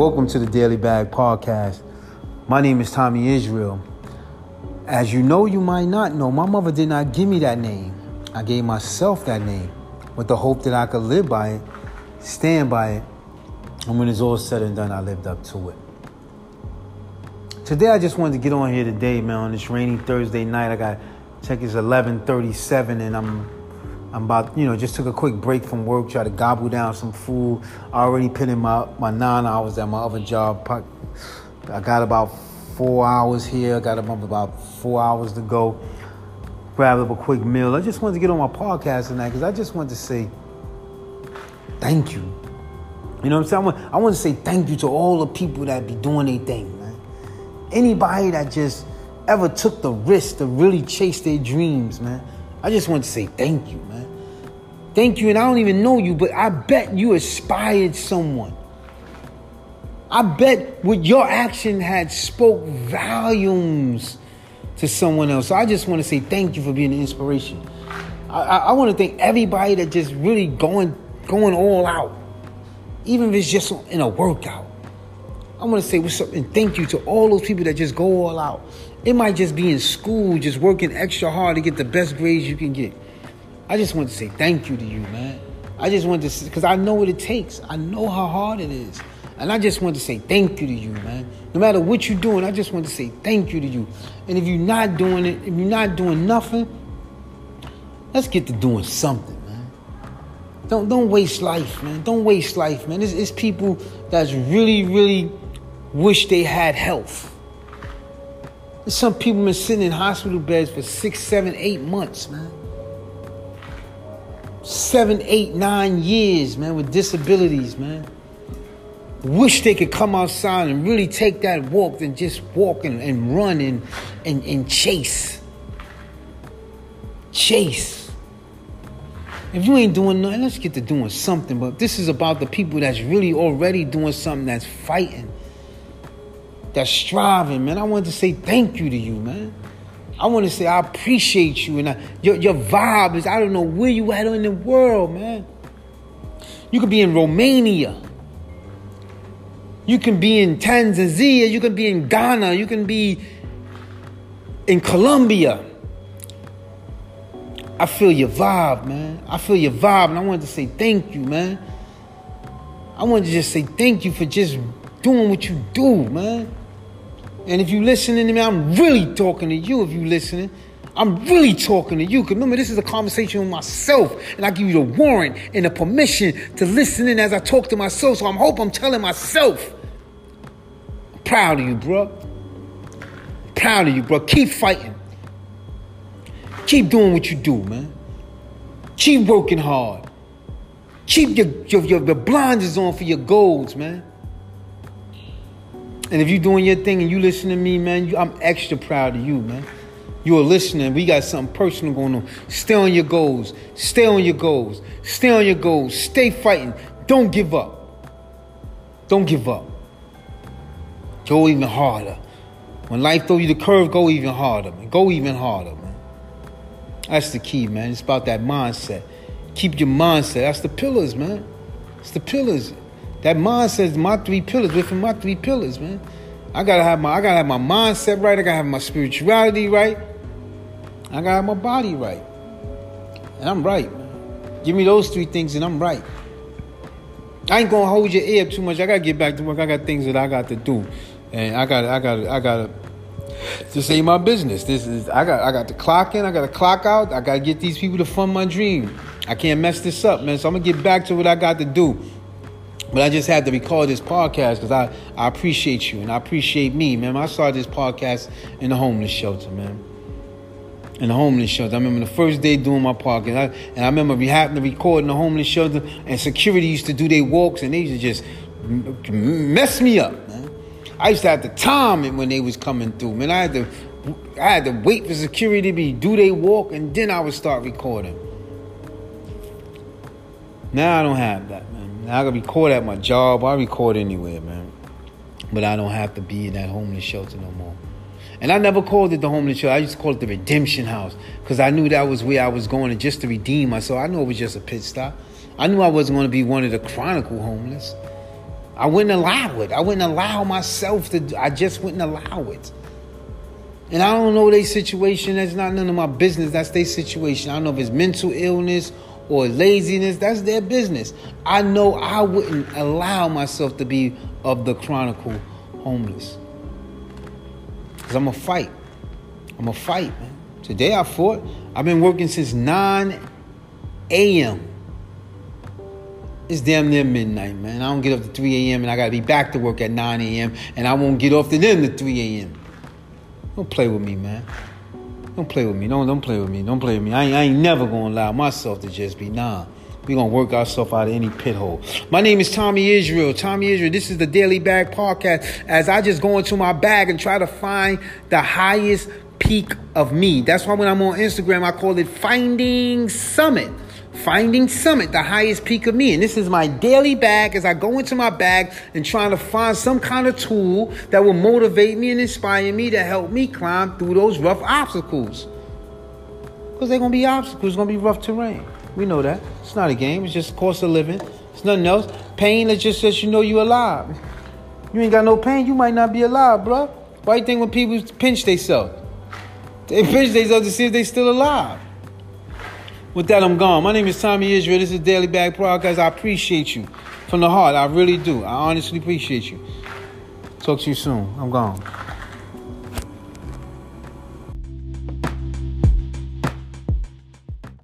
Welcome to the Daily Bag Podcast. My name is Tommy Israel. As you know, you might not know, my mother did not give me that name. I gave myself that name with the hope that I could live by it, stand by it, and when it's all said and done, I lived up to it. Today, I just wanted to get on here today, man, on this rainy Thursday night. I got check it's 11:37, and I'm I'm about you know just took a quick break from work, try to gobble down some food. I already put in my my nine hours at my other job. I got about four hours here. I got about four hours to go. Grab up a quick meal. I just wanted to get on my podcast tonight because I just wanted to say thank you. You know what I'm saying? I want, I want to say thank you to all the people that be doing their thing, man. Anybody that just ever took the risk to really chase their dreams, man. I just want to say thank you, man. Thank you, and I don't even know you, but I bet you inspired someone. I bet what your action had spoke volumes to someone else. So I just want to say thank you for being an inspiration. I, I, I want to thank everybody that just really going going all out, even if it's just in a workout. I want to say what's up and thank you to all those people that just go all out. It might just be in school, just working extra hard to get the best grades you can get. I just want to say thank you to you, man. I just want to, because I know what it takes. I know how hard it is. And I just want to say thank you to you, man. No matter what you're doing, I just want to say thank you to you. And if you're not doing it, if you're not doing nothing, let's get to doing something, man. Don't don't waste life, man. Don't waste life, man. It's, it's people that's really, really wish they had health. There's some people been sitting in hospital beds for six, seven, eight months, man. Seven, eight, nine years, man, with disabilities, man. Wish they could come outside and really take that walk and just walk and, and run and, and, and chase. Chase. If you ain't doing nothing, let's get to doing something. But this is about the people that's really already doing something that's fighting, that's striving, man. I want to say thank you to you, man. I want to say I appreciate you. And I, your, your vibe is, I don't know where you at in the world, man. You could be in Romania. You can be in Tanzania, you can be in Ghana, you can be in Colombia. I feel your vibe, man. I feel your vibe, and I wanted to say thank you, man. I wanted to just say thank you for just doing what you do, man. And if you listening to me, I'm really talking to you. If you listening, I'm really talking to you. Cause remember, this is a conversation with myself, and I give you the warrant and the permission to listen in as I talk to myself. So I'm hope I'm telling myself Proud of you, bro. Proud of you, bro. Keep fighting. Keep doing what you do, man. Keep working hard. Keep your, your, your, your blinders on for your goals, man. And if you're doing your thing and you listen to me, man, you, I'm extra proud of you, man. You're listening. We got something personal going on. Stay on your goals. Stay on your goals. Stay on your goals. Stay fighting. Don't give up. Don't give up. Go even harder. When life throw you the curve, go even harder, man. Go even harder, man. That's the key, man. It's about that mindset. Keep your mindset. That's the pillars, man. It's the pillars. That mindset is my three pillars. Within my three pillars, man. I gotta have my I gotta have my mindset right. I gotta have my spirituality right. I gotta have my body right. And I'm right, man. Give me those three things and I'm right. I ain't gonna hold your ear too much. I gotta get back to work. I got things that I got to do and I got I got I got to say my business. This is I got I got to clock in. I got to clock out. I got to get these people to fund my dream. I can't mess this up, man. So I'm gonna get back to what I got to do. But I just had to record this podcast because I, I appreciate you and I appreciate me, man. I started this podcast in the homeless shelter, man. In the homeless shelter. I remember the first day doing my podcast. I, and I remember we happened to record in the homeless shelter and security used to do their walks and they used to just mess me up, man. I used to have to time it when they was coming through. Man, I had to I had to wait for security to be do they walk and then I would start recording. Now I don't have that, man. I can record at my job. I record anywhere, man. But I don't have to be in that homeless shelter no more. And I never called it the homeless shelter. I used to call it the redemption house because I knew that was where I was going to just to redeem myself. I knew it was just a pit stop. I knew I wasn't going to be one of the chronicle homeless. I wouldn't allow it. I wouldn't allow myself to. I just wouldn't allow it. And I don't know their situation. That's not none of my business. That's their situation. I don't know if it's mental illness or laziness. That's their business. I know I wouldn't allow myself to be of the chronicle homeless. Because I'm to fight. I'm to fight, man. Today I fought. I've been working since 9 a.m. It's damn near midnight, man. I don't get up to 3 a.m. and I got to be back to work at 9 a.m. and I won't get off to them to 3 a.m. Don't play with me, man. Don't play with me. Don't don't play with me. Don't play with me. I ain't, I ain't never gonna allow myself to just be nah. we gonna work ourselves out of any pit hole. My name is Tommy Israel. Tommy Israel. This is the Daily Bag Podcast. As I just go into my bag and try to find the highest peak of me. That's why when I'm on Instagram, I call it Finding Summit. Finding Summit, the highest peak of me. And this is my daily bag as I go into my bag and trying to find some kind of tool that will motivate me and inspire me to help me climb through those rough obstacles. Because they're going to be obstacles, going to be rough terrain. We know that. It's not a game, it's just cost of living. It's nothing else. Pain that just says you know you're alive. You ain't got no pain, you might not be alive, bro. Why you think when people pinch themselves? They pinch themselves to see if they still alive. With that, I'm gone. My name is Tommy Israel. This is Daily Bag Podcast. I appreciate you from the heart. I really do. I honestly appreciate you. Talk to you soon. I'm gone.